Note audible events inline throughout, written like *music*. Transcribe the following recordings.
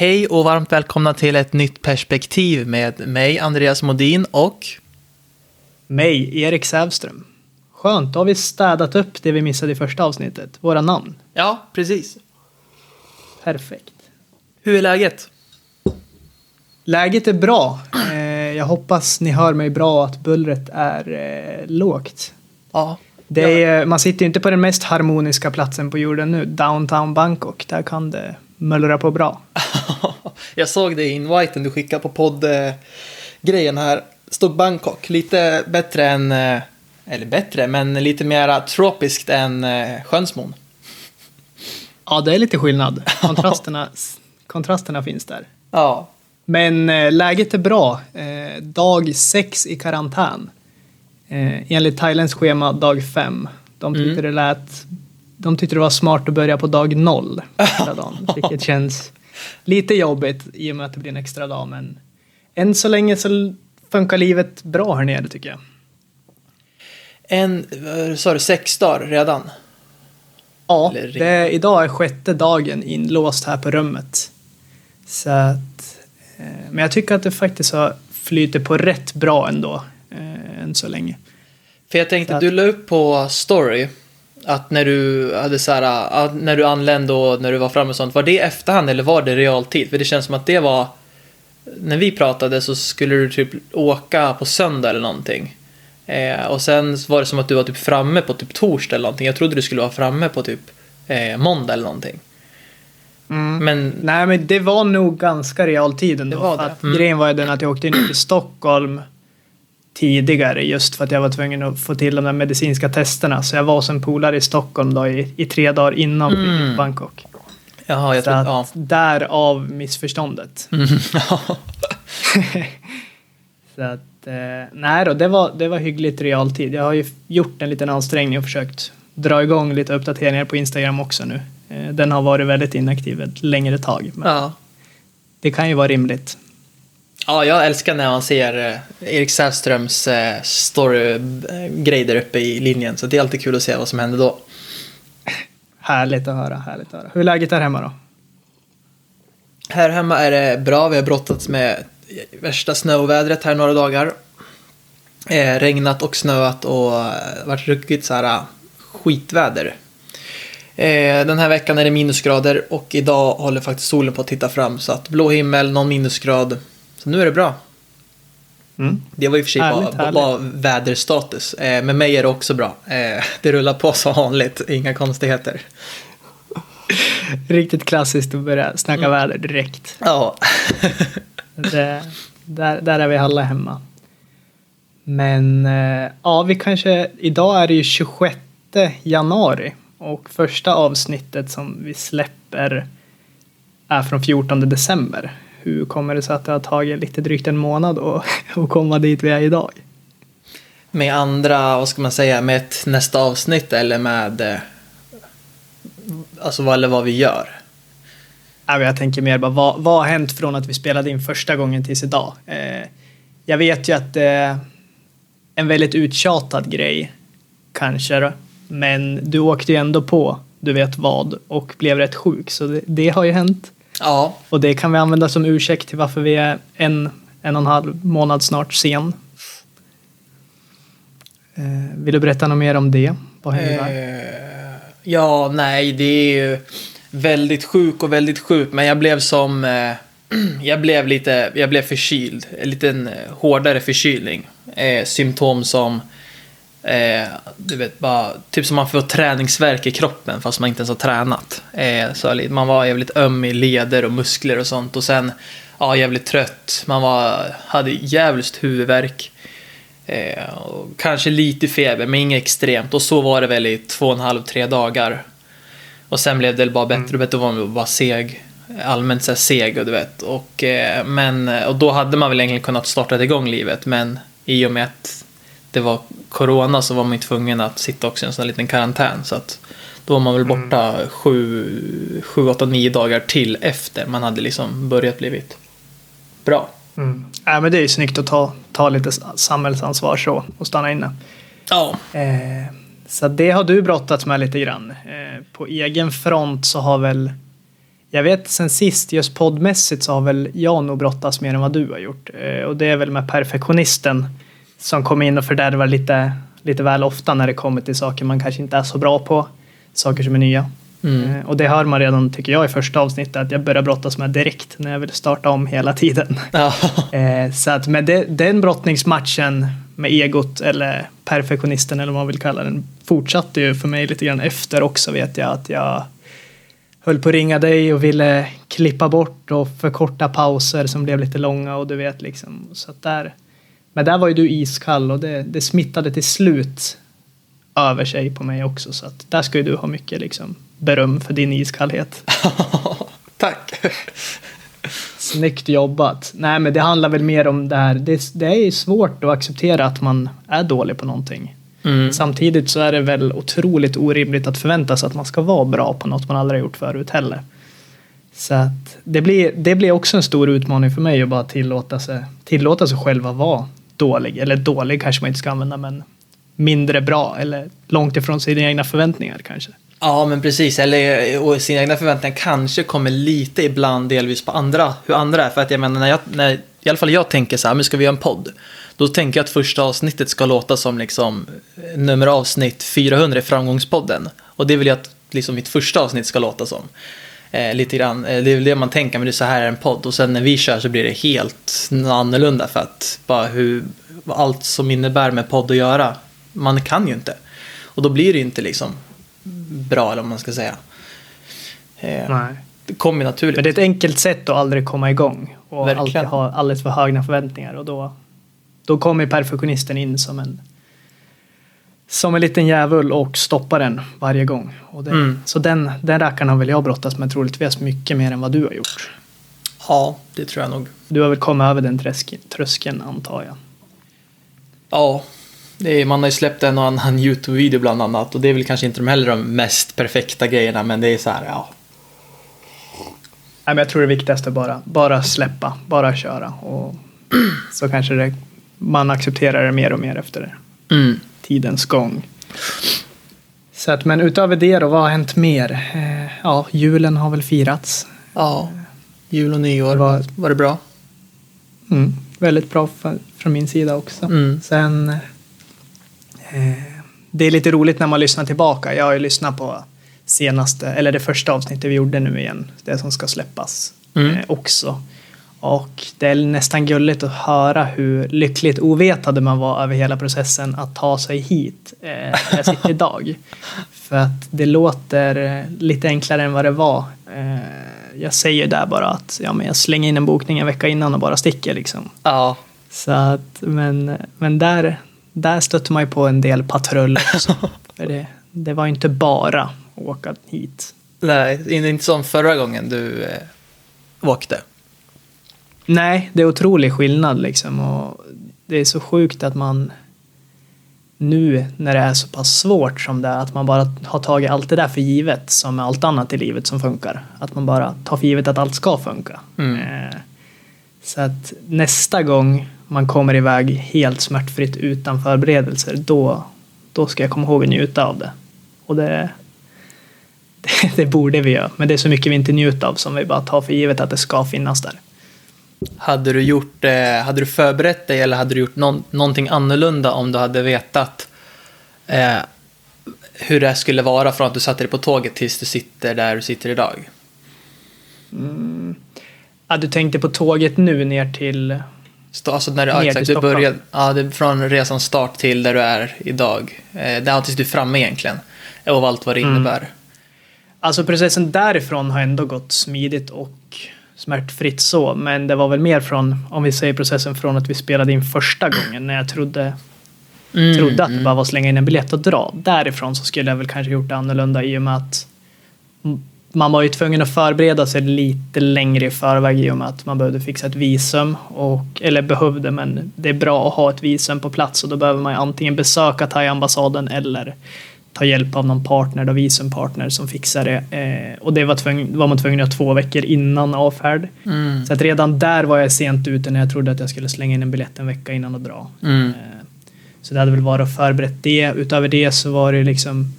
Hej och varmt välkomna till ett nytt perspektiv med mig, Andreas Modin och... Mig, Erik Sävström. Skönt, då har vi städat upp det vi missade i första avsnittet. Våra namn. Ja, precis. Perfekt. Hur är läget? Läget är bra. Eh, jag hoppas ni hör mig bra och att bullret är eh, lågt. Ja. Det är, man sitter ju inte på den mest harmoniska platsen på jorden nu, downtown Bangkok. Där kan det mullra på bra. *laughs* jag såg det i inviten du skickade på poddgrejen här. Stod Bangkok, lite bättre än, eh, eller bättre, men lite mer tropiskt än eh, Sjönsmon. Ja, det är lite skillnad. *laughs* Kontrasterna, kontrasterna finns där. Ja. Men eh, läget är bra. Dag sex i karantän. Enligt Thailands schema dag fem. De tyckte, mm. det lät, de tyckte det var smart att börja på dag noll första dagen. *laughs* vilket känns lite jobbigt i och med att det blir en extra dag. Men än så länge så funkar livet bra här nere tycker jag. En, sa du, sex dagar redan? Ja, det, idag är sjätte dagen inlåst här på rummet. Så att, eh, men jag tycker att det faktiskt har flyter på rätt bra ändå, eh, än så länge. För jag tänkte, att, du la upp på story att när du hade så här, när du anlände och när du var framme och sånt, var det efterhand eller var det realtid? För det känns som att det var, när vi pratade så skulle du typ åka på söndag eller någonting. Eh, och sen var det som att du var typ framme på typ torsdag eller någonting. Jag trodde du skulle vara framme på typ eh, måndag eller någonting. Mm. Men, Nej men det var nog ganska realtid ändå. Det var det. Mm. Grejen var ju den att jag åkte in till *clears throat* Stockholm tidigare just för att jag var tvungen att få till de där medicinska testerna. Så jag var en polare i Stockholm då i, i tre dagar innan mm. Bangkok. Jaha, jag så ja. Därav missförståndet. Mm. *laughs* så att, eh, nej då, det var, det var hyggligt realtid. Jag har ju gjort en liten ansträngning och försökt dra igång lite uppdateringar på Instagram också nu. Eh, den har varit väldigt inaktiv ett längre tag. Men ja. Det kan ju vara rimligt. Ja, jag älskar när man ser eh, Erik Sävströms eh, story-grej där uppe i linjen. Så det är alltid kul att se vad som händer då. Härligt att höra, härligt att höra. Hur är läget där hemma då? Här hemma är det bra. Vi har brottats med värsta snövädret här några dagar. Eh, regnat och snöat och varit riktigt så här skitväder. Eh, den här veckan är det minusgrader och idag håller faktiskt solen på att titta fram. Så att blå himmel, någon minusgrad. Så nu är det bra. Mm. Det var i och för sig härligt, bara, bara väderstatus. Eh, med mig är det också bra. Eh, *laughs* det rullar på som vanligt, inga konstigheter. Riktigt klassiskt att börja snacka mm. väder direkt. Ja. *laughs* det, där, där är vi alla hemma. Men eh, ja, vi kanske, idag är det ju 26 januari och första avsnittet som vi släpper är från 14 december. Hur kommer det sig att det har tagit lite drygt en månad *laughs* att komma dit vi är idag? Med andra, vad ska man säga, med ett nästa avsnitt eller med eh, alltså vad, eller vad vi gör? Jag tänker mer bara, vad, vad har hänt från att vi spelade in första gången tills idag? Eh, jag vet ju att det är en väldigt uttjatad grej, kanske, men du åkte ju ändå på, du vet vad, och blev rätt sjuk, så det, det har ju hänt. Ja. Och det kan vi använda som ursäkt till varför vi är en, en och en halv månad snart sen. Eh, vill du berätta något mer om det? Vad hände där? Eh, ja, nej, det är ju väldigt sjuk och väldigt sjuk, men jag blev som... Eh, *clears throat* jag blev lite, jag blev förkyld, en liten eh, hårdare förkylning. Eh, symptom som Eh, du vet, bara, typ som man får träningsverk i kroppen fast man inte ens har tränat. Eh, så man var jävligt öm i leder och muskler och sånt och sen ja, jävligt trött. Man var, hade jävligt huvudvärk. Eh, och kanske lite feber men inget extremt och så var det väl i två och en halv, tre dagar. Och sen blev det bara bättre och mm. bättre, då var man bara seg. Allmänt så seg och du vet. Och, eh, men, och då hade man väl egentligen kunnat starta igång livet men i och med att det var corona så var man ju tvungen att sitta också i en sån här liten karantän. Så att då var man väl borta mm. sju, sju, åtta, nio dagar till efter man hade liksom börjat blivit bra. Mm. Ja, men det är ju snyggt att ta, ta lite samhällsansvar så och stanna inne. Ja. Eh, så det har du brottats med lite grann. Eh, på egen front så har väl Jag vet sen sist, just poddmässigt, så har väl jag nog brottats mer än vad du har gjort. Eh, Och det är väl med perfektionisten som kommer in och fördärvar lite, lite väl ofta när det kommer till saker man kanske inte är så bra på. Saker som är nya. Mm. Eh, Och det hör man redan, tycker jag, i första avsnittet att jag börjar brottas med direkt när jag vill starta om hela tiden. *laughs* Eh, Så att med det, den brottningsmatchen med egot eller perfektionisten eller vad man vill kalla den fortsatte ju för mig lite grann efter också vet jag att jag höll på att ringa dig och ville klippa bort och förkorta pauser som blev lite långa och du vet liksom. Så att där, men där var ju du iskall och det, det smittade till slut över sig på mig också så att där ska ju du ha mycket liksom beröm för din iskallhet. *laughs* Tack. Snyggt jobbat. Nej, men det handlar väl mer om det här. Det, det är ju svårt att acceptera att man är dålig på någonting. Mm. Samtidigt så är det väl otroligt orimligt att förvänta sig att man ska vara bra på något man aldrig har gjort förut heller. Så att det blir, det blir också en stor utmaning för mig att bara tillåta sig, tillåta sig själv att vara dålig. Eller dålig kanske man inte ska använda, men mindre bra eller långt ifrån sina egna förväntningar kanske. Ja, men precis. Eller och sina egna förväntningar kanske kommer lite ibland delvis på andra, hur andra är. För att jag menar, när jag, när, i alla fall jag tänker så här, men ska vi göra en podd? Då tänker jag att första avsnittet ska låta som liksom nummer avsnitt 400 i Framgångspodden. Och det vill jag att liksom mitt första avsnitt ska låta som. Eh, lite grann. Eh, det är det man tänker, men det är så här är en podd. Och sen när vi kör så blir det helt annorlunda för att bara hur allt som innebär med podd att göra, man kan ju inte. Och då blir det inte liksom bra, eller vad man ska säga. Eh, Nej. det kommer naturligt. Men det är ett enkelt sätt att aldrig komma igång och Verkligen. alltid ha alldeles för höga förväntningar och då, då kommer perfektionisten in som en som en liten djävul och stoppar den varje gång. Och det, Mm. Så den, den rackaren har väl jag brottats med troligtvis mycket mer än vad du har gjort. Ja, det tror jag nog. Du har väl kommit över den tröskeln, antar jag. Ja, det är, man har ju släppt en och annan *laughs* YouTube-video bland annat. Och det är väl kanske inte de heller de mest perfekta grejerna, men det är så här, ja. Nej, men jag tror det viktigaste är bara, bara släppa, bara köra. Och *clears throat* så kanske det, man accepterar det mer och mer efter Mm. Tidens gång. Så att, men utöver det då, vad har hänt mer? Eh, ja, julen har väl firats. Ja, jul och nyår. Var- Var det bra? Mm, väldigt bra från min sida också. Mm. Sen, eh, det är lite roligt när man lyssnar tillbaka. Jag har ju lyssnat på senaste, eller det första avsnittet vi gjorde nu igen, det som ska släppas Mm. eh, också. Och det är nästan gulligt att höra hur lyckligt ovetande man var över hela processen att ta sig hit eh, där jag sitter idag. *laughs* För att det låter eh, lite enklare än vad det var. Eh, jag säger där bara att ja, men jag slänger in en bokning en vecka innan och bara sticker liksom. Ja. Så att, men men där, där stötte man ju på en del patrull också. *laughs* För det, det var ju inte bara att åka hit. Nej, inte som förra gången du eh, åkte. Nej, det är otrolig skillnad liksom. Och det är så sjukt att man nu när det är så pass svårt som det är, att man bara har tagit allt det där för givet som med allt annat i livet som funkar. Att man bara tar för givet att allt ska funka. Mm. Eh, Så att nästa gång man kommer iväg helt smärtfritt utan förberedelser, då, då ska jag komma ihåg att njuta av det. Och det, det, *laughs* det borde vi göra, men det är så mycket vi inte njuter av som vi bara tar för givet att det ska finnas där. Hade du gjort, eh, hade du förberett dig eller hade du gjort någon, någonting annorlunda om du hade vetat eh, hur det skulle vara från att du satte dig på tåget tills du sitter där du sitter idag? Ja, du tänkte på tåget nu ner till... Alltså när du, Ner exakt, till du började, ja, det, från resans start till där du är idag. Eh, där tills du är framme egentligen. Och allt vad det Mm. innebär. Alltså processen därifrån har ändå gått smidigt och smärtfritt så, men det var väl mer från, om vi säger processen från att vi spelade in första gången när jag trodde, Mm, trodde att det mm. bara var att slänga in en biljett och dra. Därifrån så skulle jag väl kanske gjort det annorlunda i och med att man var ju tvungen att förbereda sig lite längre i förväg i och med att man behövde fixa ett visum. Och, eller behövde, men det är bra att ha ett visum på plats och då behöver man ju antingen besöka Thai-ambassaden eller ta hjälp av någon partner, då visumpartner som fixar det. Eh, och det var, tvungen, var man tvungen att göra två veckor innan avfärd. Mm. Så att redan där var jag sent ute när jag trodde att jag skulle slänga in en biljett en vecka innan och dra. Mm. Eh, Så det hade väl varit att förberett det. Utöver det så var det liksom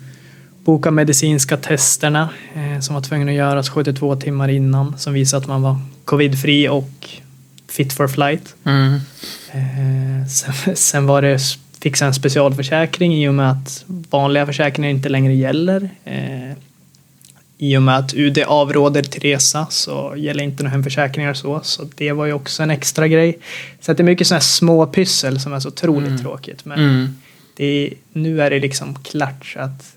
boka medicinska testerna eh, som var tvungna att göras 72 timmar innan som visade att man var covidfri och fit for flight. Mm. Eh, sen, *laughs* sen var det fixa en specialförsäkring i och med att vanliga försäkringar inte längre gäller. Eh, I och med att UD avråder till resa så gäller inte några hemförsäkringar så, så det var ju också en extra grej. Så det är mycket sådana små pyssel som är så otroligt Mm. tråkigt. Men Mm. det, nu är det liksom klart så att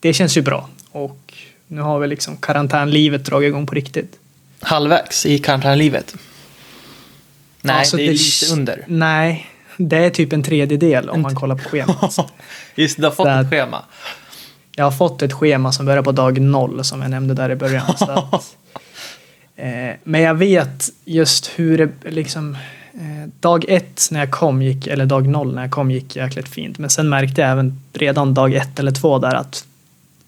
det känns ju bra. Och nu har vi liksom karantänlivet dragit igång på riktigt. Halvvägs i karantänlivet. Nej, Alltså, det är lite under. Nej, det är typ en tredjedel om man kollar på schemat. *laughs* Just du har fått ett schema. Jag har fått ett schema som börjar på dag noll som jag nämnde där i början. Så att, *laughs* eh, men jag vet just hur det liksom eh, dag ett när jag kom gick, eller dag noll när jag kom gick jäkligt fint. Men sen märkte jag även redan dag ett eller två där att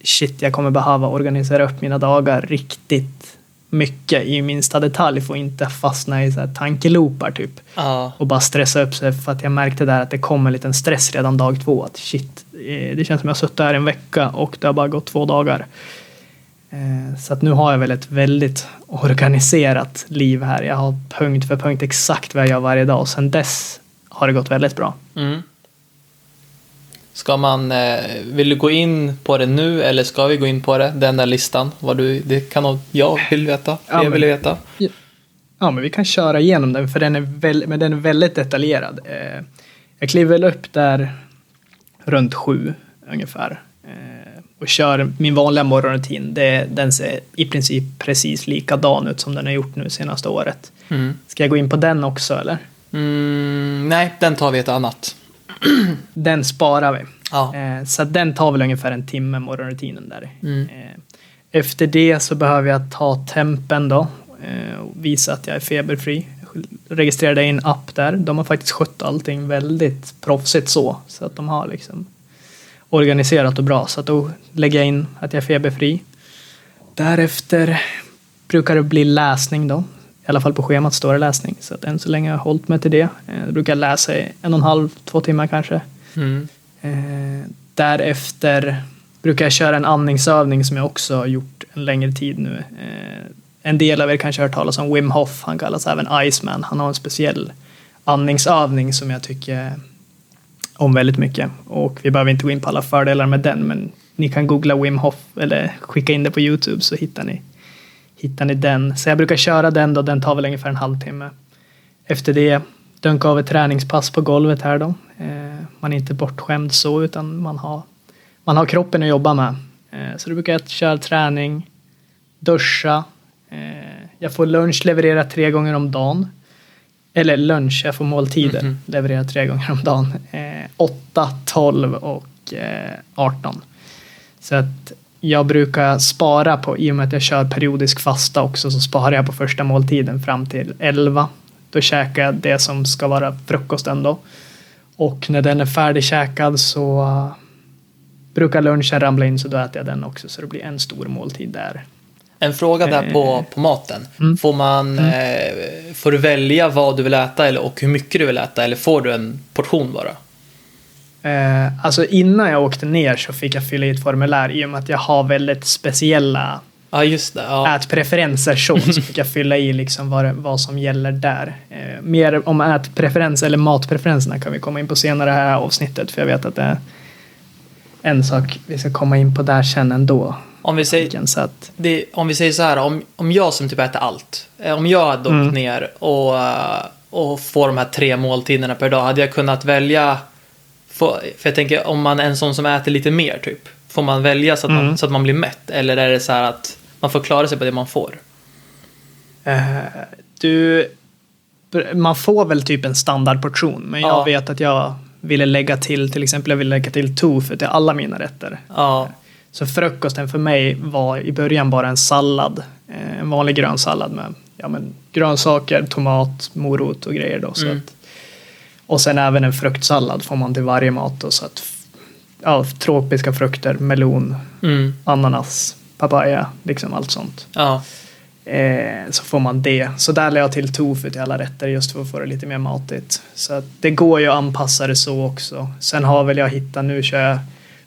shit, jag kommer behöva organisera upp mina dagar riktigt mycket i minsta detalj för att inte fastna i så tankeloopar typ Ja. och bara stressa upp sig för att jag märkte där att det kom en liten stress redan dag två. Att shit, eh, det känns som jag har suttit här en vecka och det har bara gått två dagar. Eh, Så att nu har jag väl ett väldigt organiserat liv här. Jag har punkt för punkt exakt vad jag gör varje dag och sen dess har det gått väldigt bra. Mm. Ska man, eh, vill du gå in på det nu eller ska vi gå in på det? Den där listan. Vad du, det kan jag vill veta. Ja, jag vill veta. Ja, men vi kan köra igenom den för den är, väl, men den är väldigt detaljerad. Eh, Jag kliver väl upp där runt sju ungefär eh, och kör min vanliga morgonrutin. Det, den ser i princip precis likadan ut som den har gjort nu senaste året. Mm. Ska jag gå in på den också eller? Mm, nej, den tar vi ett annat. *clears throat* Den sparar vi. Ja. Eh, Så den tar väl ungefär en timme morgonrutinen där. Mm. Eh, Efter det så behöver jag ta tempen då eh, och visa att jag är feberfri. Jag registrerade i en app där. De har faktiskt skött allting väldigt proffsigt så. Så att de har liksom organiserat och bra. Så att då lägger jag in att jag är feberfri. Därefter brukar det bli läsning då. I alla fall på schemat står det läsning. Så att än så länge har jag hållit mig till det. Eh, Jag brukar läsa i en och en halv, två timmar kanske. Mm. Eh, därefter brukar jag köra en andningsövning som jag också har gjort en längre tid nu. Eh, en del av er kanske har hört talas om Wim Hof, han kallas även Iceman. Han har en speciell andningsövning som jag tycker om väldigt mycket. Och vi behöver inte gå in på alla fördelar med den, men ni kan googla Wim Hof eller skicka in det på Youtube så hittar ni, hittar ni den. Så jag brukar köra den då, den tar väl ungefär en halvtimme. Efter det dunka av ett träningspass på golvet här då. Eh, man är inte bortskämd så utan man har, man har kroppen att jobba med. Eh, så då brukar jag köra träning, duscha. Eh, jag får lunch levererat tre gånger om dagen. Eller lunch, jag får måltider Mhm. levererat tre gånger om dagen. Eh, 8, 12 och eh, 18. Så att jag brukar spara på, i och med att jag kör periodisk fasta också, så sparar jag på första måltiden fram till 11. Då käkar jag det som ska vara frukosten då. Och när den är färdigkäkad så uh, brukar lunchen ramla in så då äter jag den också så det blir en stor måltid där. En fråga där på, Eh. på maten. Mm. Får, man, eh, får du välja vad du vill äta eller, och hur mycket du vill äta eller får du en portion bara? Eh, alltså innan jag åkte ner så fick jag fylla i ett formulär i och med att jag har väldigt speciella Ja, just det. Ja. ätpreferenser så, *laughs* så fick jag fylla i liksom vad, det- vad som gäller där. Eh, mer om ätpreferenser eller matpreferenserna kan vi komma in på senare i det här avsnittet för jag vet att det är en sak vi ska komma in på där sen ändå. Om, vi säger, Så att, det, om vi säger så här, om, om jag som typ äter allt. eh, Om jag hade åkt Mm. ner och, eh, och får de här tre måltiderna per dag. Hade jag kunnat välja, få, för jag tänker om man är en sån som äter lite mer typ. Får man välja så att, man, Mm. så att man blir mätt? Eller är det så här att man får klara sig på det man får? eh, du, man får väl typ en standardportion men jag Ja. vet att jag ville lägga till, till exempel jag ville lägga till tofu till alla mina rätter. Ja, Så frukosten för mig var i början bara en sallad. eh, En vanlig grön sallad med ja, men, grönsaker, tomat, morot och grejer. Då, så Mm. att, och sen även en fruktsallad får man till varje mat. Då, så att, ja, tropiska frukter, melon, mm, ananas, papaya, liksom allt sånt. ja, Eh, så får man det. Så där lade jag till tofu till alla rätter just för att få det lite mer matigt. Så att det går ju att anpassa det så också. Sen har väl jag hittat, nu kör jag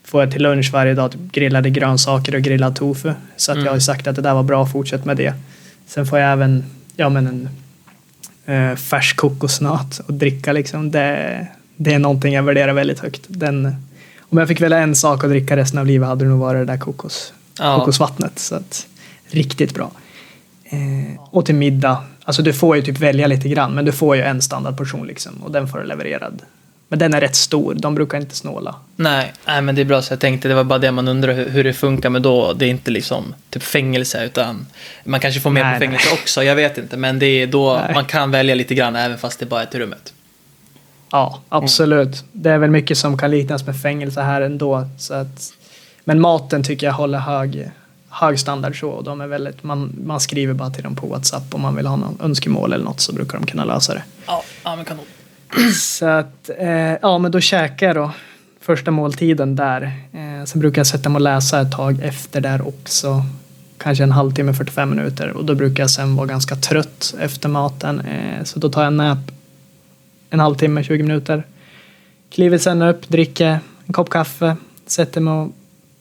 får jag till lunch varje dag typ grillade grönsaker och grillad tofu. Så att Mm. jag har ju sagt att det där var bra, fortsätt med det. Sen får jag även ja, men en eh, färsk kokosnöt och dricka liksom. Det, det är någonting jag värderar väldigt högt. Den, om jag fick välja en sak att dricka resten av livet hade det nog varit det där kokos, Ja. kokosvattnet. Så att, riktigt bra. Eh, och till middag, alltså du får ju typ välja lite grann, men du får ju en standardportion liksom och den får du levererad. Men den är rätt stor, de brukar inte snåla. Nej, nej, men det är bra så jag tänkte, det var bara det man undrar hur, hur det funkar, men då, det är inte liksom typ fängelse, utan man kanske får mer Nej, på fängelse också, jag vet inte, men det är då Nej. man kan välja lite grann, även fast det bara är till rummet. Ja, absolut. Det är väl mycket som kan liknas med fängelse här ändå. Så att, men maten tycker jag håller hög, hög standard så. De är väldigt, man, man skriver bara till dem på WhatsApp om man vill ha någon önskemål eller något så brukar de kunna lösa det. Ja, ja men kanon. Så att, eh, ja men då käkar jag då första måltiden där. Eh, sen brukar jag sätta mig och läsa ett tag efter där också. Kanske en halvtimme, 45 minuter. Och då brukar jag sen vara ganska trött efter maten. Eh, så då tar jag en nap en halvtimme, 20 minuter. Kliver sen upp, dricker en kopp kaffe, sätter mig och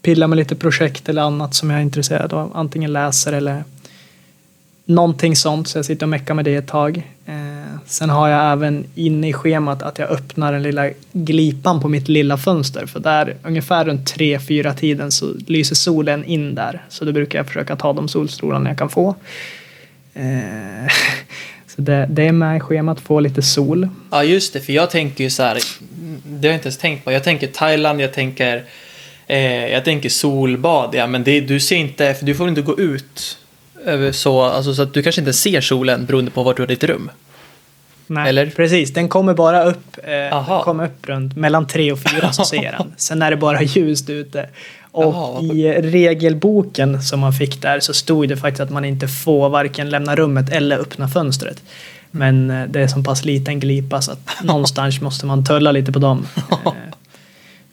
pillar med lite projekt eller annat som jag är intresserad av. Antingen läser eller någonting sånt. Så jag sitter och meckar med det ett tag. Eh, sen har jag även inne i schemat att jag öppnar den lilla glipan på mitt lilla fönster. För där ungefär runt 3-4 tiden så lyser solen in där. Så då brukar jag försöka ta de solstrålarna jag kan få. Eh, *laughs* så det, det är med i schemat, få lite sol. Ja, just det, för jag tänker ju så här, det har jag inte ens tänkt på. Jag tänker Thailand, jag tänker, eh, jag tänker solbad, ja, men det, du ser inte, för du får inte gå ut så, alltså, så att du kanske inte ser solen beroende på vart du har ditt rum. Nej, Eller? Precis, den kommer bara upp, eh, Aha. kommer upp runt mellan tre och fyra så *laughs* ser den. Sen är det bara ljust ute. Och vad i regelboken som man fick där så stod det faktiskt att man inte får varken lämna rummet eller öppna fönstret. Men eh, det är så pass liten glipa så att *laughs* någonstans måste man tulla lite på dem. *laughs* Eh,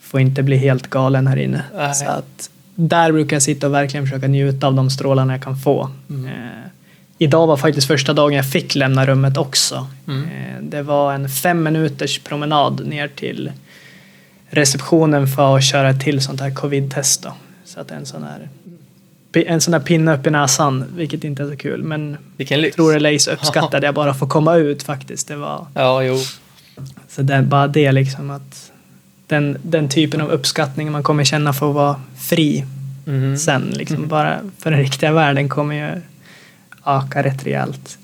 får inte bli helt galen här inne. Nej. Så att där brukar jag sitta och verkligen försöka njuta av de strålarna jag kan få. Mm. Eh, idag var faktiskt första dagen jag fick lämna rummet också. Mm. Eh, det var en fem minuters promenad ner till receptionen för att köra ett till sånt här covid-test. Då. Så att en sån här en sån där pinne upp i näsan, vilket inte är så kul. Men lyx. tror eller ej så uppskattade *laughs* jag bara få komma ut faktiskt. Det var, Ja, jo. så det bara det liksom att den, den typen av uppskattning man kommer känna för att vara fri Mhm. sen. Liksom bara för den riktiga världen kommer ju öka rätt rejält.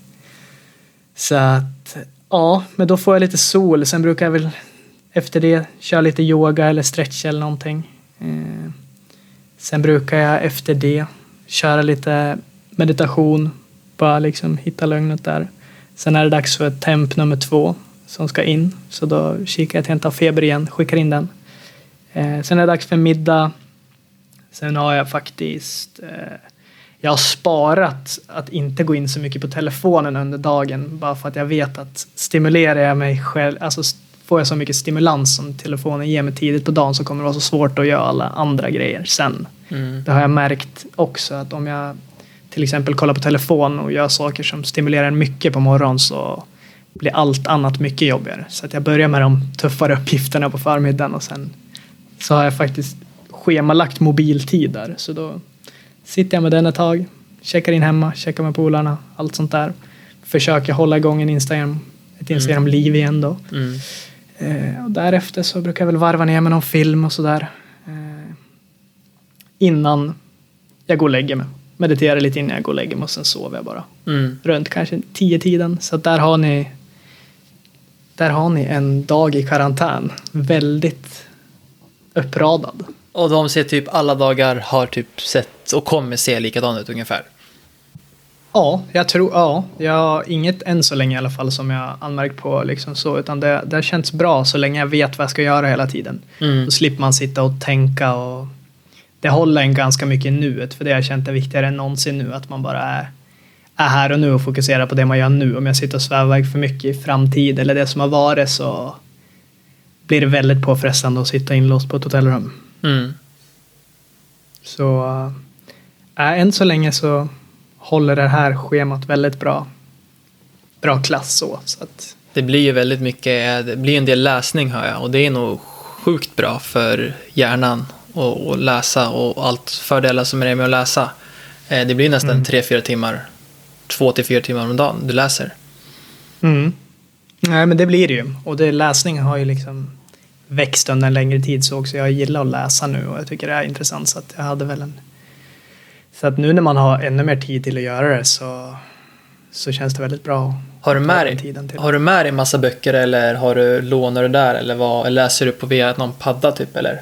Så att ja, men då får jag lite sol. Sen brukar jag väl efter det köra lite yoga eller stretch eller någonting. Eh, sen brukar jag efter det köra lite meditation. Bara liksom hitta lugnet där. Sen är det dags för temp nummer två som ska in. Så då kikar jag till att har feber igen, skickar in den. Eh, sen är det dags för middag. Sen har jag faktiskt eh, jag har sparat att inte gå in så mycket på telefonen under dagen bara för att jag vet att stimulerar jag mig själv, alltså får jag så mycket stimulans som telefonen ger mig tidigt på dagen så kommer det vara så svårt att göra alla andra grejer sen. Mm. Det har jag märkt också att om jag till exempel kollar på telefon och gör saker som stimulerar en mycket på morgonen så blir allt annat mycket jobbigare. Så att jag börjar med de tuffare uppgifterna på förmiddagen och sen så har jag faktiskt schemalagt mobiltid där. Så då sitter jag med den ett tag, checkar in hemma, checkar med polarna, allt sånt där. Försöker hålla igång en Instagram, ett Instagram-liv igen då. Mm. Eh, och därefter så brukar jag väl varva ner med någon film och sådär. Eh, innan jag går och lägger mig. Mediterar lite innan jag går och lägger mig och sen sover jag bara. Mm. Runt kanske tio tiden. Så där har ni där har ni en dag i karantän. Väldigt uppradad. Och de ser typ alla dagar har typ sett och kommer se likadana ut ungefär. Ja, jag tror, ja. Jag inget än så länge i alla fall som jag anmärkt på liksom så, utan det, det har känts bra så länge jag vet vad jag ska göra hela tiden. Mm. Då slipper man sitta och tänka och det håller en ganska mycket i nuet, för det har jag känt är viktigare än någonsin nu, att man bara är, är här och nu och fokuserar på det man gör nu. Om jag sitter och svävar för mycket i framtid eller det som har varit så blir det väldigt påfrestande att sitta inlåst på ett hotellrum. Mm. Så äh, än så länge så håller det här schemat väldigt bra, bra klass så. så att, Det blir ju väldigt mycket, det blir en del läsning hör jag och det är nog sjukt bra för hjärnan och, och läsa och allt fördelar som är med att läsa. Eh, det blir nästan Mm. 3-4 timmar, 2-4 timmar om dagen du läser. Mm. Nej, men det blir det ju. Och det, läsning har ju liksom växt under en längre tid så också. Jag gillar att läsa nu och jag tycker det är intressant så att jag hade väl en... Så att nu när man har ännu mer tid till att göra det så, så känns det väldigt bra. Har du med dig, den tiden till. har du med dig massa böcker eller har du, lånar du där eller, vad, eller läser du på via någon padda typ eller?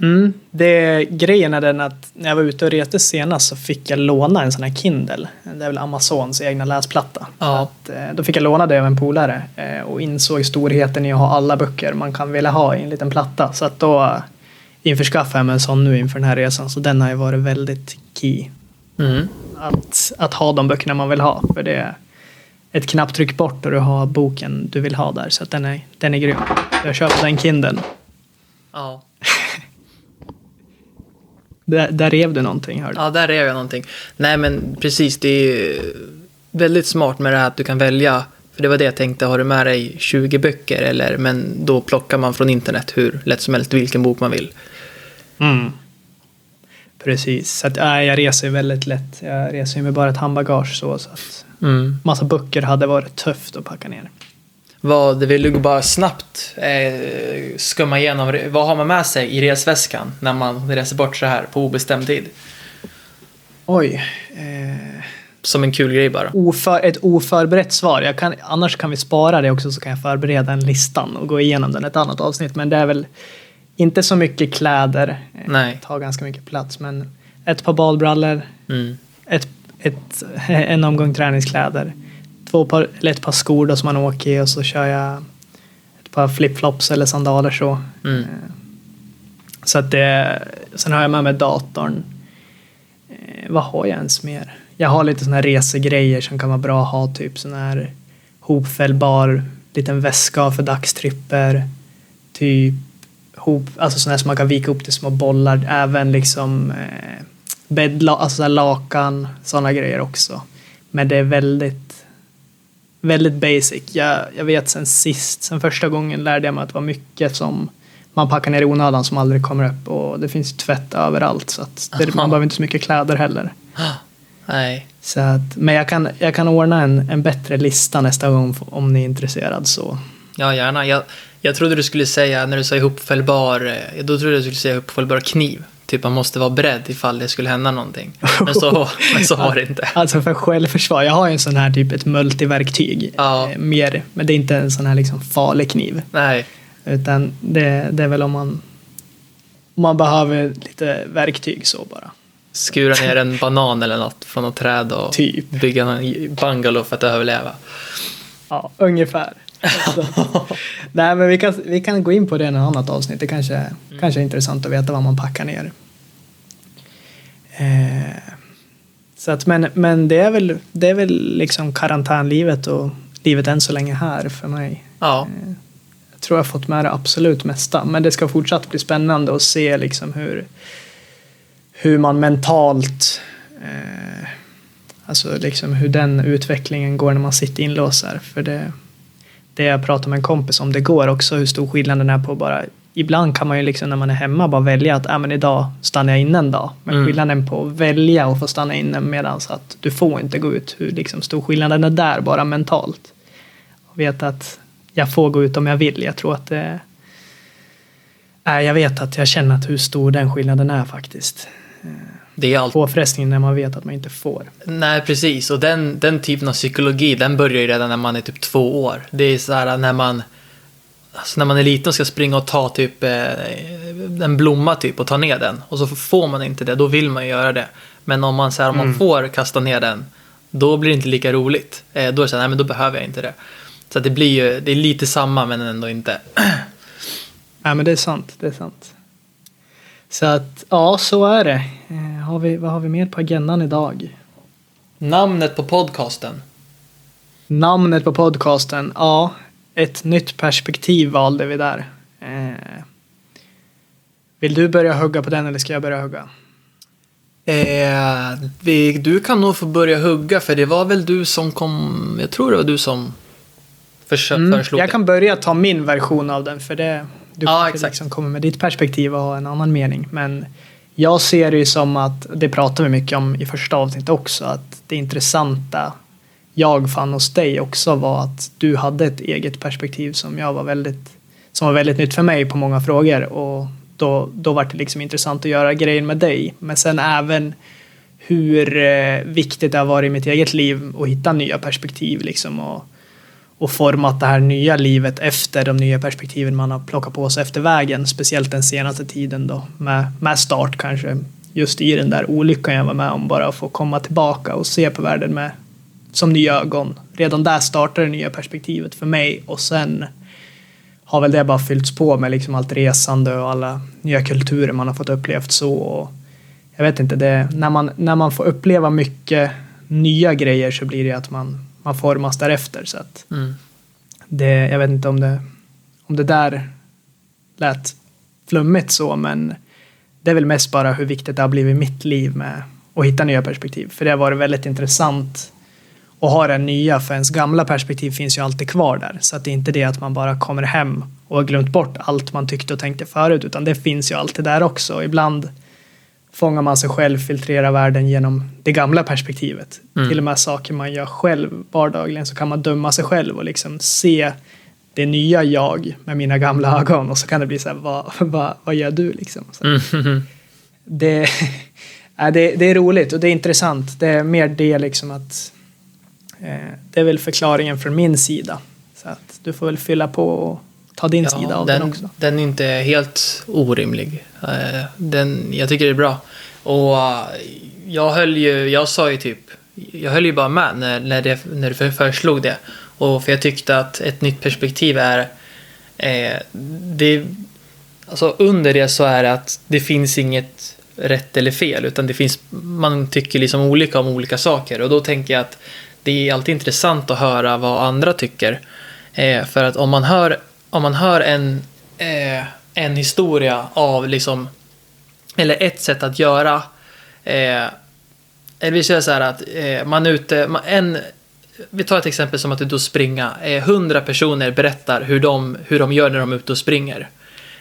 Mm, det, grejen är den att när jag var ute och reste senast så fick jag låna en sån här Kindle. Det är väl Amazons egna läsplatta. Ja. Att, eh, då fick jag låna det av en polare eh, och insåg storheten i att ha alla böcker man kan vilja ha i en liten platta. Så att då eh, införskaffade jag mig en sån nu inför den här resan. Så den har ju varit väldigt key. Mm. Att, att ha de böckerna man vill ha. För det är ett knapptryck bort och du har boken du vill ha där. Så att den är, den är grym. Jag köpte den Kindlen. Ja. Där, där rev du någonting hörde ja, där är jag någonting. Nej men precis, det är väldigt smart med det här att du kan välja. För det var det jag tänkte, har du med dig 20 böcker eller, men då plockar man från internet hur lätt som helst vilken bok man vill. Mm. Precis, så att, äh, jag reser ju väldigt lätt. Jag reser ju med bara ett handbagage så, så att Mm. massa böcker hade varit tufft att packa ner. Vad, vill du bara snabbt eh, skumma igenom, vad har man med sig i resväskan när man reser bort så här på obestämd tid? Oj. Eh, Som en kul grej bara. oför, ett oförberett svar. Kan, annars kan vi spara det också så kan jag förbereda en listan och gå igenom den i ett annat avsnitt. Men det är väl inte så mycket kläder. Eh, Nej. Tar ganska mycket plats. Men ett par balbrallor, Mm. ett, ett, *laughs* en omgång träningskläder, två par, eller ett par skor då som man åker i och så kör jag ett par flipflops eller sandaler så. Mm. Eh, Så att det, sen har jag med mig datorn. Eh, vad har jag ens mer? Jag har lite såna här resegrejer som kan vara bra att ha, typ sån här hopfällbar liten väska för dagstripper. Typ hop, alltså sån här som man kan vika upp till små bollar. Även liksom eh, bäddla, alltså så lakan, sådana grejer också. Men det är väldigt väldigt basic. Jag, jag vet sen sist, sen första gången lärde jag mig att det var mycket som man packar ner i onödan som aldrig kommer upp och det finns tvätt överallt så att det, man behöver inte så mycket kläder heller. *gasps* Nej. Så att, men jag kan, jag kan ordna en, en bättre lista nästa gång om ni är intresserad så. Ja, gärna. Jag, jag trodde du skulle säga, när du sa ihopfällbar, eh, då trodde jag du skulle säga ihopfällbar kniv. Typ man måste vara beredd ifall det skulle hända någonting. Men så, *laughs* men så var det inte. Alltså för självförsvar, jag har ju en sån här typ ett multiverktyg. Ja. Eh, mer, men det är inte en sån här liksom farlig kniv. Nej. Utan det, det är väl om man, om man behöver lite verktyg så bara. Skura ner en banan eller något från något träd och Typ. bygga en bungalow för att överleva. Ja, ungefär. *laughs* Nej, men vi kan, vi kan gå in på det i ett annat avsnitt. Det kanske, kanske är intressant att veta vad man packar ner. Eh, så att, men, men det är väl, det är väl liksom karantänlivet och livet än så länge här för mig. Ja. Jag tror jag har fått med det absolut mesta. Men det ska fortsatt bli spännande att se liksom hur, hur man mentalt eh, Alltså liksom hur den utvecklingen går när man sitter inlåst. För det, det jag pratade med en kompis om det går också hur stor skillnaden är på bara Ibland kan man ju liksom när man är hemma bara välja att ah, men idag stannar jag inne en dag. Men Mm. skillnaden på att välja och få stanna inne medan att du får inte gå ut. Hur liksom stor skillnaden är där bara mentalt. Och veta att jag får gå ut om jag vill. Jag tror att det Nej, jag vet att jag känner att hur stor den skillnaden är faktiskt. Det är allt. Påfrestningen när man vet att man inte får. Nej, precis. Och den, den typen av psykologi, den börjar ju redan när man är typ två år. Det är så här när man, alltså när man är liten och ska springa och ta typ eh, en blomma typ och ta ner den. Och så får man inte det, då vill man ju göra det. Men om man, så här, om man får kasta ner den, då blir det inte lika roligt. Eh, då är det så här, nej men då behöver jag inte det. Så att det blir ju, det är lite samma men ändå inte. *clears throat* Nej, men det är sant. Det är sant. Så att, ja, så är det. Har vi, vad har vi mer på agendan idag? Namnet på podcasten. Namnet på podcasten, ja, ett nytt perspektiv valde vi där. Eh, vill du börja hugga på den eller ska jag börja hugga? Eh, vi, du kan nog få börja hugga för det var väl du som kom, jag tror det var du som Mm, föreslog jag det. kan börja ta min version av den för det, Du Ja, kanske exakt. liksom kommer med ditt perspektiv och har en annan mening. Men jag ser det ju som att, det pratar vi mycket om i första avsnittet också, att det intressanta jag fann hos dig också var att du hade ett eget perspektiv som jag var väldigt, som var väldigt nytt för mig på många frågor och då, då var det liksom intressant att göra grejen med dig. Men sen även hur eh, viktigt det har varit i mitt eget liv att hitta nya perspektiv liksom och, och format det här nya livet efter de nya perspektiven man har plockat på sig efter vägen, speciellt den senaste tiden då med, med start kanske just i den där olyckan jag var med om bara att få komma tillbaka och se på världen med som nya ögon. Redan där startade det nya perspektivet för mig och sen har väl det bara fyllts på med liksom allt resande och alla nya kulturer man har fått upplevt så. Och jag vet inte, det, när, man, när man får uppleva mycket nya grejer så blir det att man, man formas därefter. Så att Mm. det, jag vet inte om det, om det där lät flummigt så, men det är väl mest bara hur viktigt det har blivit i mitt liv med att hitta nya perspektiv. För det har varit väldigt intressant att ha det nya, för ens gamla perspektiv finns ju alltid kvar där. Så att det är inte det att man bara kommer hem och har glömt bort allt man tyckte och tänkte förut, utan det finns ju alltid där också. Ibland fångar man sig själv, filtrerar världen genom det gamla perspektivet. Mm. Till och med saker man gör själv vardagligen så kan man döma sig själv och liksom se det nya jag med mina gamla ögon och så kan det bli så här, vad, *laughs* vad, vad gör du liksom? Mm. det, *laughs* ja, det, det är roligt och det är intressant. Det är mer det liksom att eh, det är väl förklaringen från min sida. Så att du får väl fylla på och ta din sida av den, den, också. den är inte helt orimlig. Eh, Den, jag tycker det är bra. Och eh, jag höll ju, jag sa ju typ, jag höll ju bara med när, när, det, när du för- föreslog det. Och för jag tyckte att ett nytt perspektiv är, eh, det, alltså under det så är det att det finns inget rätt eller fel, utan det finns, man tycker liksom olika om olika saker. Och då tänker jag att det är alltid intressant att höra vad andra tycker. Eh, för att om man hör, om man hör en, eh, en historia av liksom, eller ett sätt att göra, eh, eller vi säger så här att eh, man är ute, man, en, vi tar ett exempel som att du då springa, eh, hundra personer berättar hur de, hur de gör när de är ute och springer.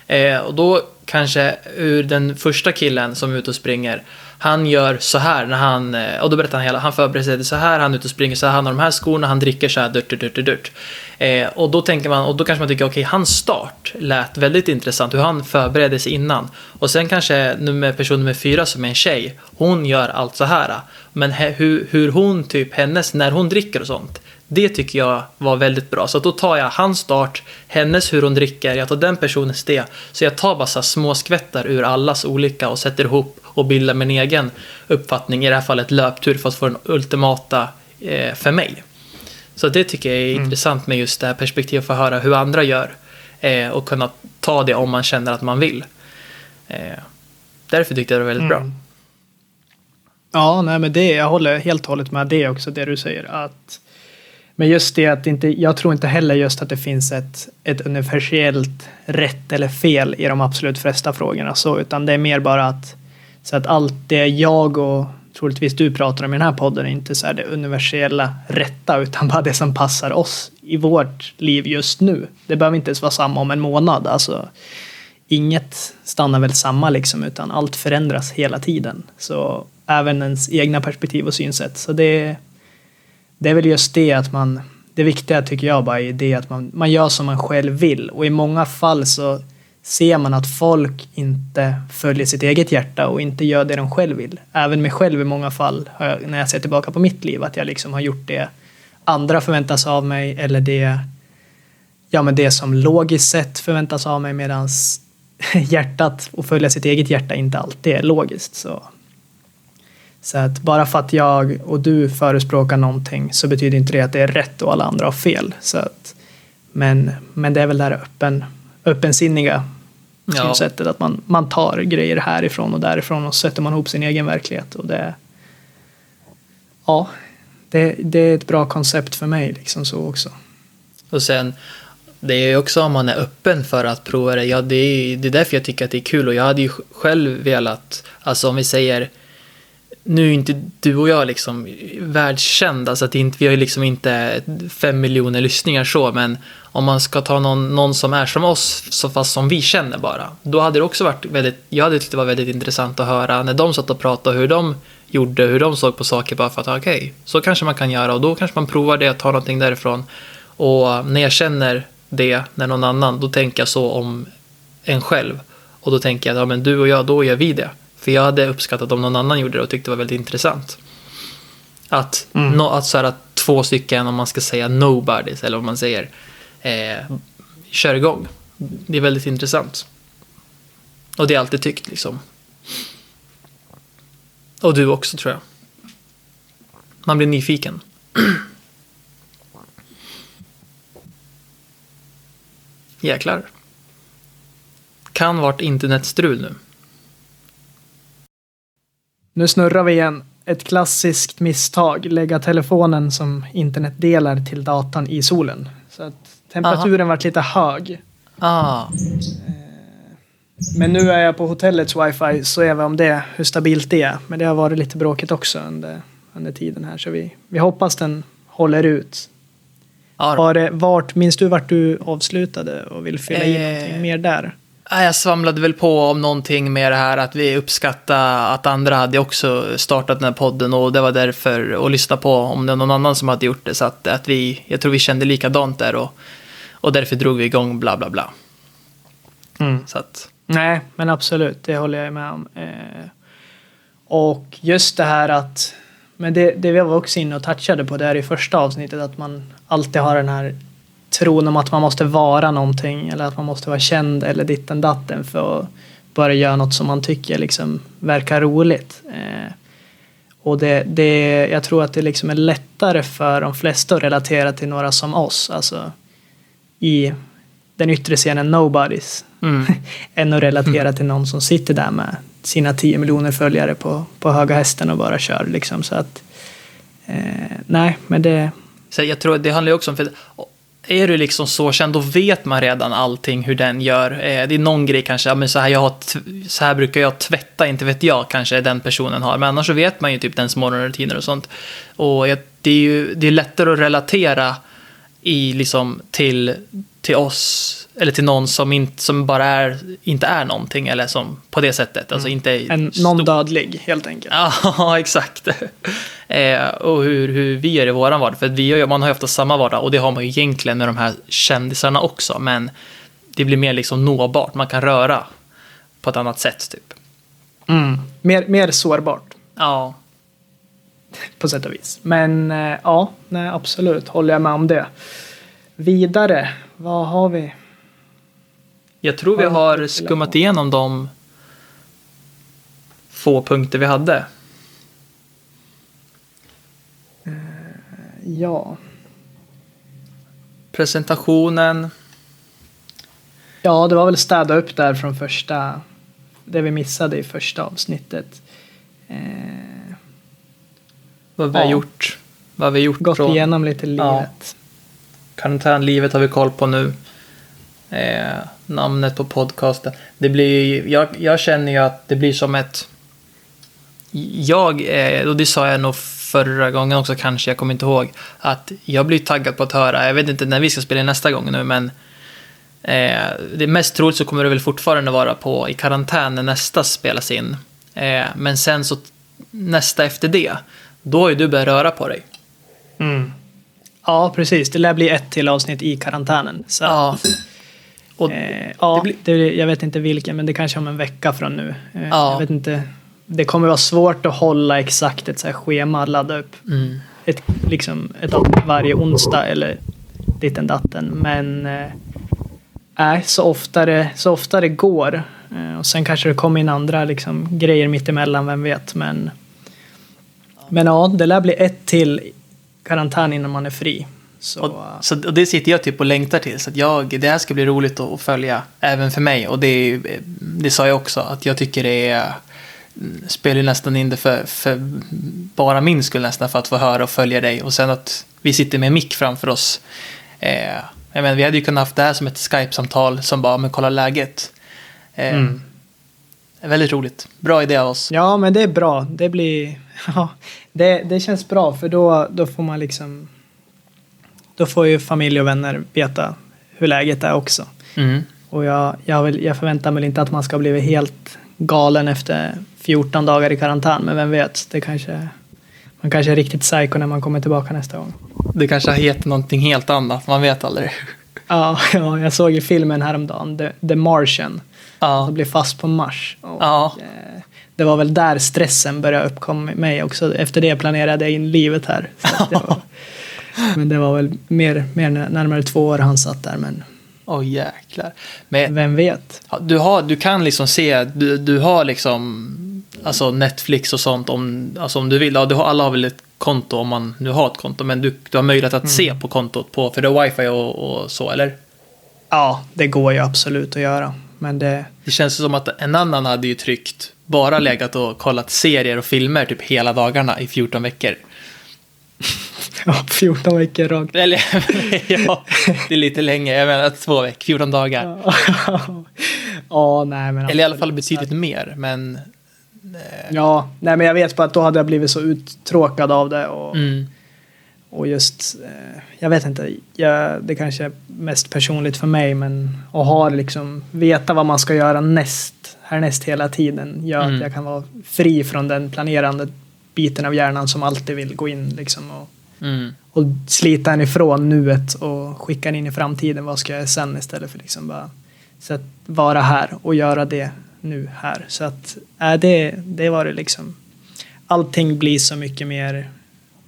Eh, och då kanske ur den första killen som är ute och springer, han gör så här när han, eh, och då berättar han hela, han förbereder sig så här, han är ute och springer så här, han har de här skorna, han dricker så här, durt, durt, durt, durt. Eh, och då tänker man, och då kanske man tycker, okej, hans start lät väldigt intressant, hur han förberedde sig innan. Och sen kanske nummer, person nummer fyra som är en tjej, hon gör allt så här. Men he, hur, hur hon, typ hennes, när hon dricker och sånt, det tycker jag var väldigt bra. Så då tar jag hans start, hennes hur hon dricker, jag tar den personens det. Så jag tar bara så små skvättar ur allas olika och sätter ihop och bildar min egen uppfattning, i det här fallet löptur, för att få den ultimata eh, för mig. Så det tycker jag är intressant med just det här perspektivet, att få höra hur andra gör eh, och kunna ta det om man känner att man vill. Eh, därför tyckte jag det var väldigt bra. Mm. Ja, nej, men det, jag håller helt och hållet med det också, det du säger. Att, men just det att inte, jag tror inte heller just att det finns ett, ett universellt rätt eller fel i de absolut flesta frågorna, så, utan det är mer bara att, så att allt det jag och troligtvis du pratar om i den här podden är inte så här det universella rätta, utan bara det som passar oss i vårt liv just nu. Det behöver inte ens vara samma om en månad. Alltså, inget stannar väl samma liksom, utan allt förändras hela tiden. Så även ens egna perspektiv och synsätt. Så det, det är väl just det att man, det viktiga tycker jag bara är det att man, man gör som man själv vill. Och i många fall så ser man att folk inte följer sitt eget hjärta och inte gör det de själv vill. Även mig själv i många fall, jag, när jag ser tillbaka på mitt liv, att jag liksom har gjort det andra förväntas av mig eller det, ja, men det som logiskt sett förväntas av mig medan *laughs* hjärtat och följa sitt eget hjärta inte alltid är logiskt. Så. så att bara för att jag och du förespråkar någonting så betyder inte det att det är rätt och alla andra har fel. Så att, men, men det är väl det här öppen, öppensinniga Ja. synsättet att man, man tar grejer härifrån och därifrån och sätter man ihop sin egen verklighet. Och det, ja, det, det är ett bra koncept för mig liksom så också. Och sen, det är ju också om man är öppen för att prova det. Ja, det är, det är därför jag tycker att det är kul och jag hade ju själv velat, alltså om vi säger nu är inte du och jag liksom världskända, så att inte, vi har ju liksom inte fem miljoner lyssningar så, men om man ska ta någon, någon som är som oss, så fast som vi känner bara, då hade det också varit väldigt, jag hade tyckt det var väldigt intressant att höra när de satt och pratade hur de gjorde, hur de såg på saker bara för att okej, okay, så kanske man kan göra och då kanske man provar det tar någonting därifrån. Och när jag känner det när någon annan, då tänker jag så om en själv. Och då tänker jag, ja men du och jag, då gör vi det. För jag hade uppskattat om någon annan gjorde det och tyckte det var väldigt intressant. Att, mm. no, att, så här, att två stycken, om man ska säga nobodies, eller om man säger eh, kör igång. Det är väldigt intressant. Och det har jag alltid tyckt liksom. Och du också tror jag. Man blir nyfiken. *clears throat* Jäklar. Kan vart internetstrul nu. Nu snurrar vi igen. Ett klassiskt misstag. Lägga telefonen som internet delar till datorn i solen. Så att temperaturen Aha. vart lite hög. Ah. Eh, men nu är jag på hotellets wifi så är vi om det, hur stabilt det är. Men det har varit lite bråkigt också under, under tiden här. Så vi, vi hoppas den håller ut. Ja. Var det, vart, minns du vart du avslutade och vill fylla i eh, någonting mer där? Jag svamlade väl på om någonting med det här att vi uppskattar att andra hade också startat den här podden och det var därför att lyssna på om det var någon annan som hade gjort det. Så att, att vi, jag tror vi kände likadant där och, och därför drog vi igång bla bla bla. Mm. Så att. Nej, men absolut, det håller jag med om. Eh, och just det här att, men det, det vi var också inne och touchade på det här i första avsnittet, att man alltid har den här tron om att man måste vara någonting eller att man måste vara känd eller ditten datten för att bara göra något som man tycker liksom verkar roligt. Eh, och det, det, jag tror att det liksom är lättare för de flesta att relatera till några som oss, alltså i den yttre scenen Nobodies, mm. *laughs* än att relatera mm. till någon som sitter där med sina 10 miljoner följare på, på höga hästen och bara kör liksom. Så att, eh, nej, men det... Så jag tror det handlar ju också om, för är du liksom så känd, då vet man redan allting hur den gör. Eh, det är någon grej kanske, ja, men så, här, jag har så här brukar jag tvätta, inte vet jag kanske den personen har. Men annars så vet man ju typ dens morgonrutiner och sånt. Och det är ju det är lättare att relatera i, liksom, till, till oss eller till någon som, inte, som bara är, inte är någonting eller som på det sättet. Alltså mm. inte en non-dödlig helt enkelt. Ja, *laughs* exakt. eh, och hur, hur vi gör i våran vardag. För vi har, man har ju ofta samma vardag och det har man ju egentligen med de här kändisarna också. Men det blir mer liksom nåbart. Man kan röra på ett annat sätt typ. Mm. Mer, mer sårbart. Ja. På sätt och vis. Men eh, ja, nej, absolut håller jag med om det. Vidare, vad har vi? Jag tror vi har skummat igenom de få punkter vi hade. Eh, ja. Presentationen. Ja, det var väl städa upp där från första, det vi missade i första avsnittet. Vad vi ja. har gjort. Vad vi gjort Gått från, igenom lite livet. Ja. Karantänlivet har vi koll på nu. Eh, namnet på podcasten. Det blir, jag, jag känner ju att det blir som ett... Jag, eh, och det sa jag nog förra gången också kanske, jag kommer inte ihåg, att jag blir taggad på att höra, jag vet inte när vi ska spela nästa gång nu, men eh, det mest troligt så kommer det väl fortfarande vara på i karantän när nästa spelas in. Eh, men sen så nästa efter det, då har ju du börjat röra på dig. Mm. Ja, precis. Det lär bli ett till avsnitt i karantänen. Så. Ja. Och eh, ja, det blir... det, jag vet inte vilken, men det kanske är om en vecka från nu. Eh, ja. Jag vet inte. Det kommer vara svårt att hålla exakt ett så här schema att ladda upp. Mm. Ett, liksom, ett varje onsdag eller ditten datten. Men äh, så, ofta det, så ofta det går. Eh, och sen kanske det kommer in andra liksom, grejer mittemellan, vem vet. Men, men ja, det lär bli ett till karantän innan man är fri. Så, och, så, och det sitter jag typ och längtar till. Så att jag, det här ska bli roligt att följa, även för mig. Och det, det sa jag också, att jag tycker det är spelar nästan in det för, för bara min skull nästan för att få höra och följa dig. Och sen att vi sitter med mick framför oss. Eh, jag menar, vi hade ju kunnat haft det här som ett Skype-samtal som bara, men kolla läget. Eh, mm. Väldigt roligt. Bra idé av oss. Ja, men det är bra. Det blir... *laughs* Ja, det, det känns bra för då, då får man liksom... Då får ju familj och vänner veta hur läget är också. Mm. Och jag, jag, vill, jag förväntar mig inte att man ska bli helt galen efter 14 dagar i karantän, men vem vet, det kanske, man kanske är riktigt psycho när man kommer tillbaka nästa gång. Det kanske heter någonting helt annat, man vet aldrig. *laughs* Ja, ja jag såg i filmen häromdagen, The, The Martian, Ja, som blir fast på Mars. Och, Ja. eh, Det var väl där stressen började uppkomma i mig också. Efter det planerade jag in livet här. Det *laughs* var, men det var väl mer, mer närmare två år han satt där, men åh jäklar. Men vem vet? du, har, du kan liksom se, du, du har liksom alltså Netflix och sånt om, alltså om du vill. Ja, du har, alla har väl ett konto om man nu har ett konto, men du, du har möjlighet att se på kontot på, för det är wifi och, och så, eller? Ja, det går ju absolut att göra. Men det, Det känns som att en annan hade ju tryckt, bara legat och kollat serier och filmer typ hela dagarna i 14 veckor. *laughs* ja, 14 veckor rakt. Eller *laughs* ja, det är lite länge, jag menar två veckor, 14 dagar. *laughs* ja, nej men. Eller i alla fall betydligt mer, men... Ja, nej men jag vet bara att då hade jag blivit så uttråkad av det och, Mm, och just, eh, jag vet inte, jag, det kanske är mest personligt för mig men att ha liksom, veta vad man ska göra näst, härnäst hela tiden gör Mm. att jag kan vara fri från den planerande biten av hjärnan som alltid vill gå in liksom och, mm, och slita en ifrån nuet och skicka en in i framtiden. Vad ska jag göra sen istället för liksom bara så att vara här och göra det nu här. Så att äh, det, det var det liksom. Allting blir så mycket mer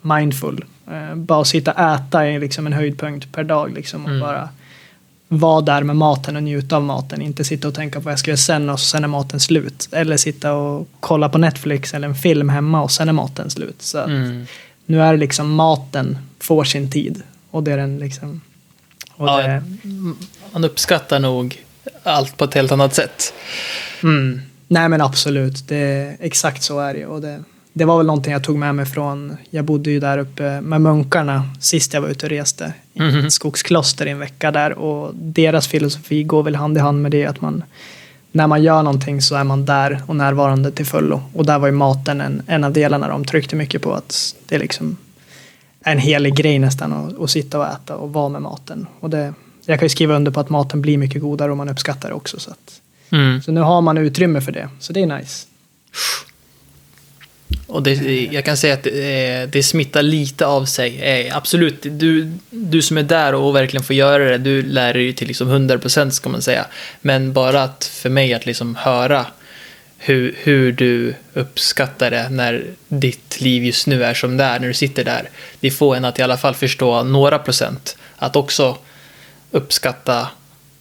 mindful. Eh, bara att sitta och äta är liksom en höjdpunkt per dag liksom och Mm. bara vara där med maten och njuta av maten. Inte sitta och tänka på vad jag ska göra sen och sen är maten slut. Eller sitta och kolla på Netflix eller en film hemma och sen är maten slut. Så mm. nu är det liksom maten får sin tid. Och det är den liksom... Ja, det, Man uppskattar nog allt på ett helt annat sätt. mm, nej men absolut, det, exakt så är det och det. Det var väl någonting jag tog med mig från, jag bodde ju där uppe med munkarna sist jag var ute och reste. I Mhm. ett skogskloster i en vecka där och deras filosofi går väl hand i hand med det att man när man gör någonting så är man där och närvarande till fullo. Och där var ju maten en, en av delarna de tryckte mycket på att det är liksom en helig grej nästan att, att sitta och äta och vara med maten. Och det, jag kan ju skriva under på att maten blir mycket godare och man uppskattar det också. Så, att, Mm. så nu har man utrymme för det, så det är nice. Och det, jag kan säga att det, eh, det smittar lite av sig. Eh, absolut, du, du som är där och verkligen får göra det, du lär dig till liksom 100% ska man säga. Men bara att för mig att liksom höra hur, hur du uppskattar det när ditt liv just nu är som det är, när du sitter där. Det får en att i alla fall förstå några procent. Att också uppskatta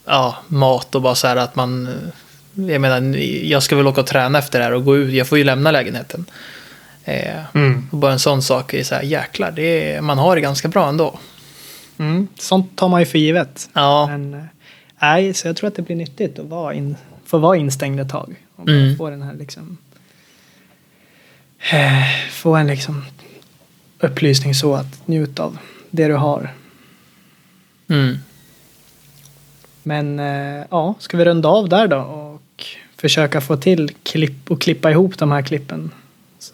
ja, mat och bara så här att man... Jag menar, jag ska väl åka och träna efter det här och gå ut. Jag får ju lämna lägenheten. Eh, och bara en sån sak är så här, jäklar, det är, man har det ganska bra ändå. Mm, sånt tar man ju för givet. Ja, Men, eh, nej, så jag tror att det blir nyttigt att vara in, få vara instängd ett tag. Och Mm. få den här liksom... eh, Få en liksom upplysning så att njuta av det du har. mm. Men eh, ja, ska vi runda av där då försöka få till klipp och klippa ihop de här klippen?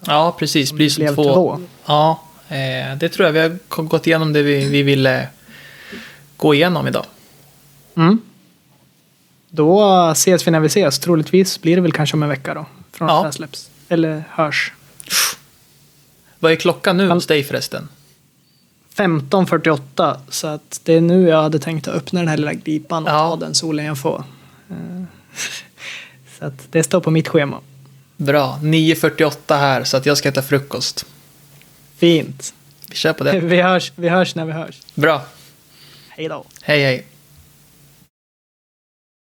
ja precis. Blir som blev två. två. Ja, eh, det tror jag. Vi har gått igenom det vi, vi ville gå igenom idag. Mm. Då ses vi när vi ses. Troligtvis blir det väl kanske om en vecka då. Från Ja. att det här släpps. Eller hörs. Vad är klockan nu hos dig förresten? 15.48 så att det är nu jag hade tänkt att öppna den här lilla glipan och Ja. ta den solen jag får. Så att det står på mitt schema. Bra. 9.48 här, så att jag ska äta frukost. Fint. Vi kör på det. *laughs* Vi hörs, vi hörs när vi hörs. Bra. Hej då. Hej, hej.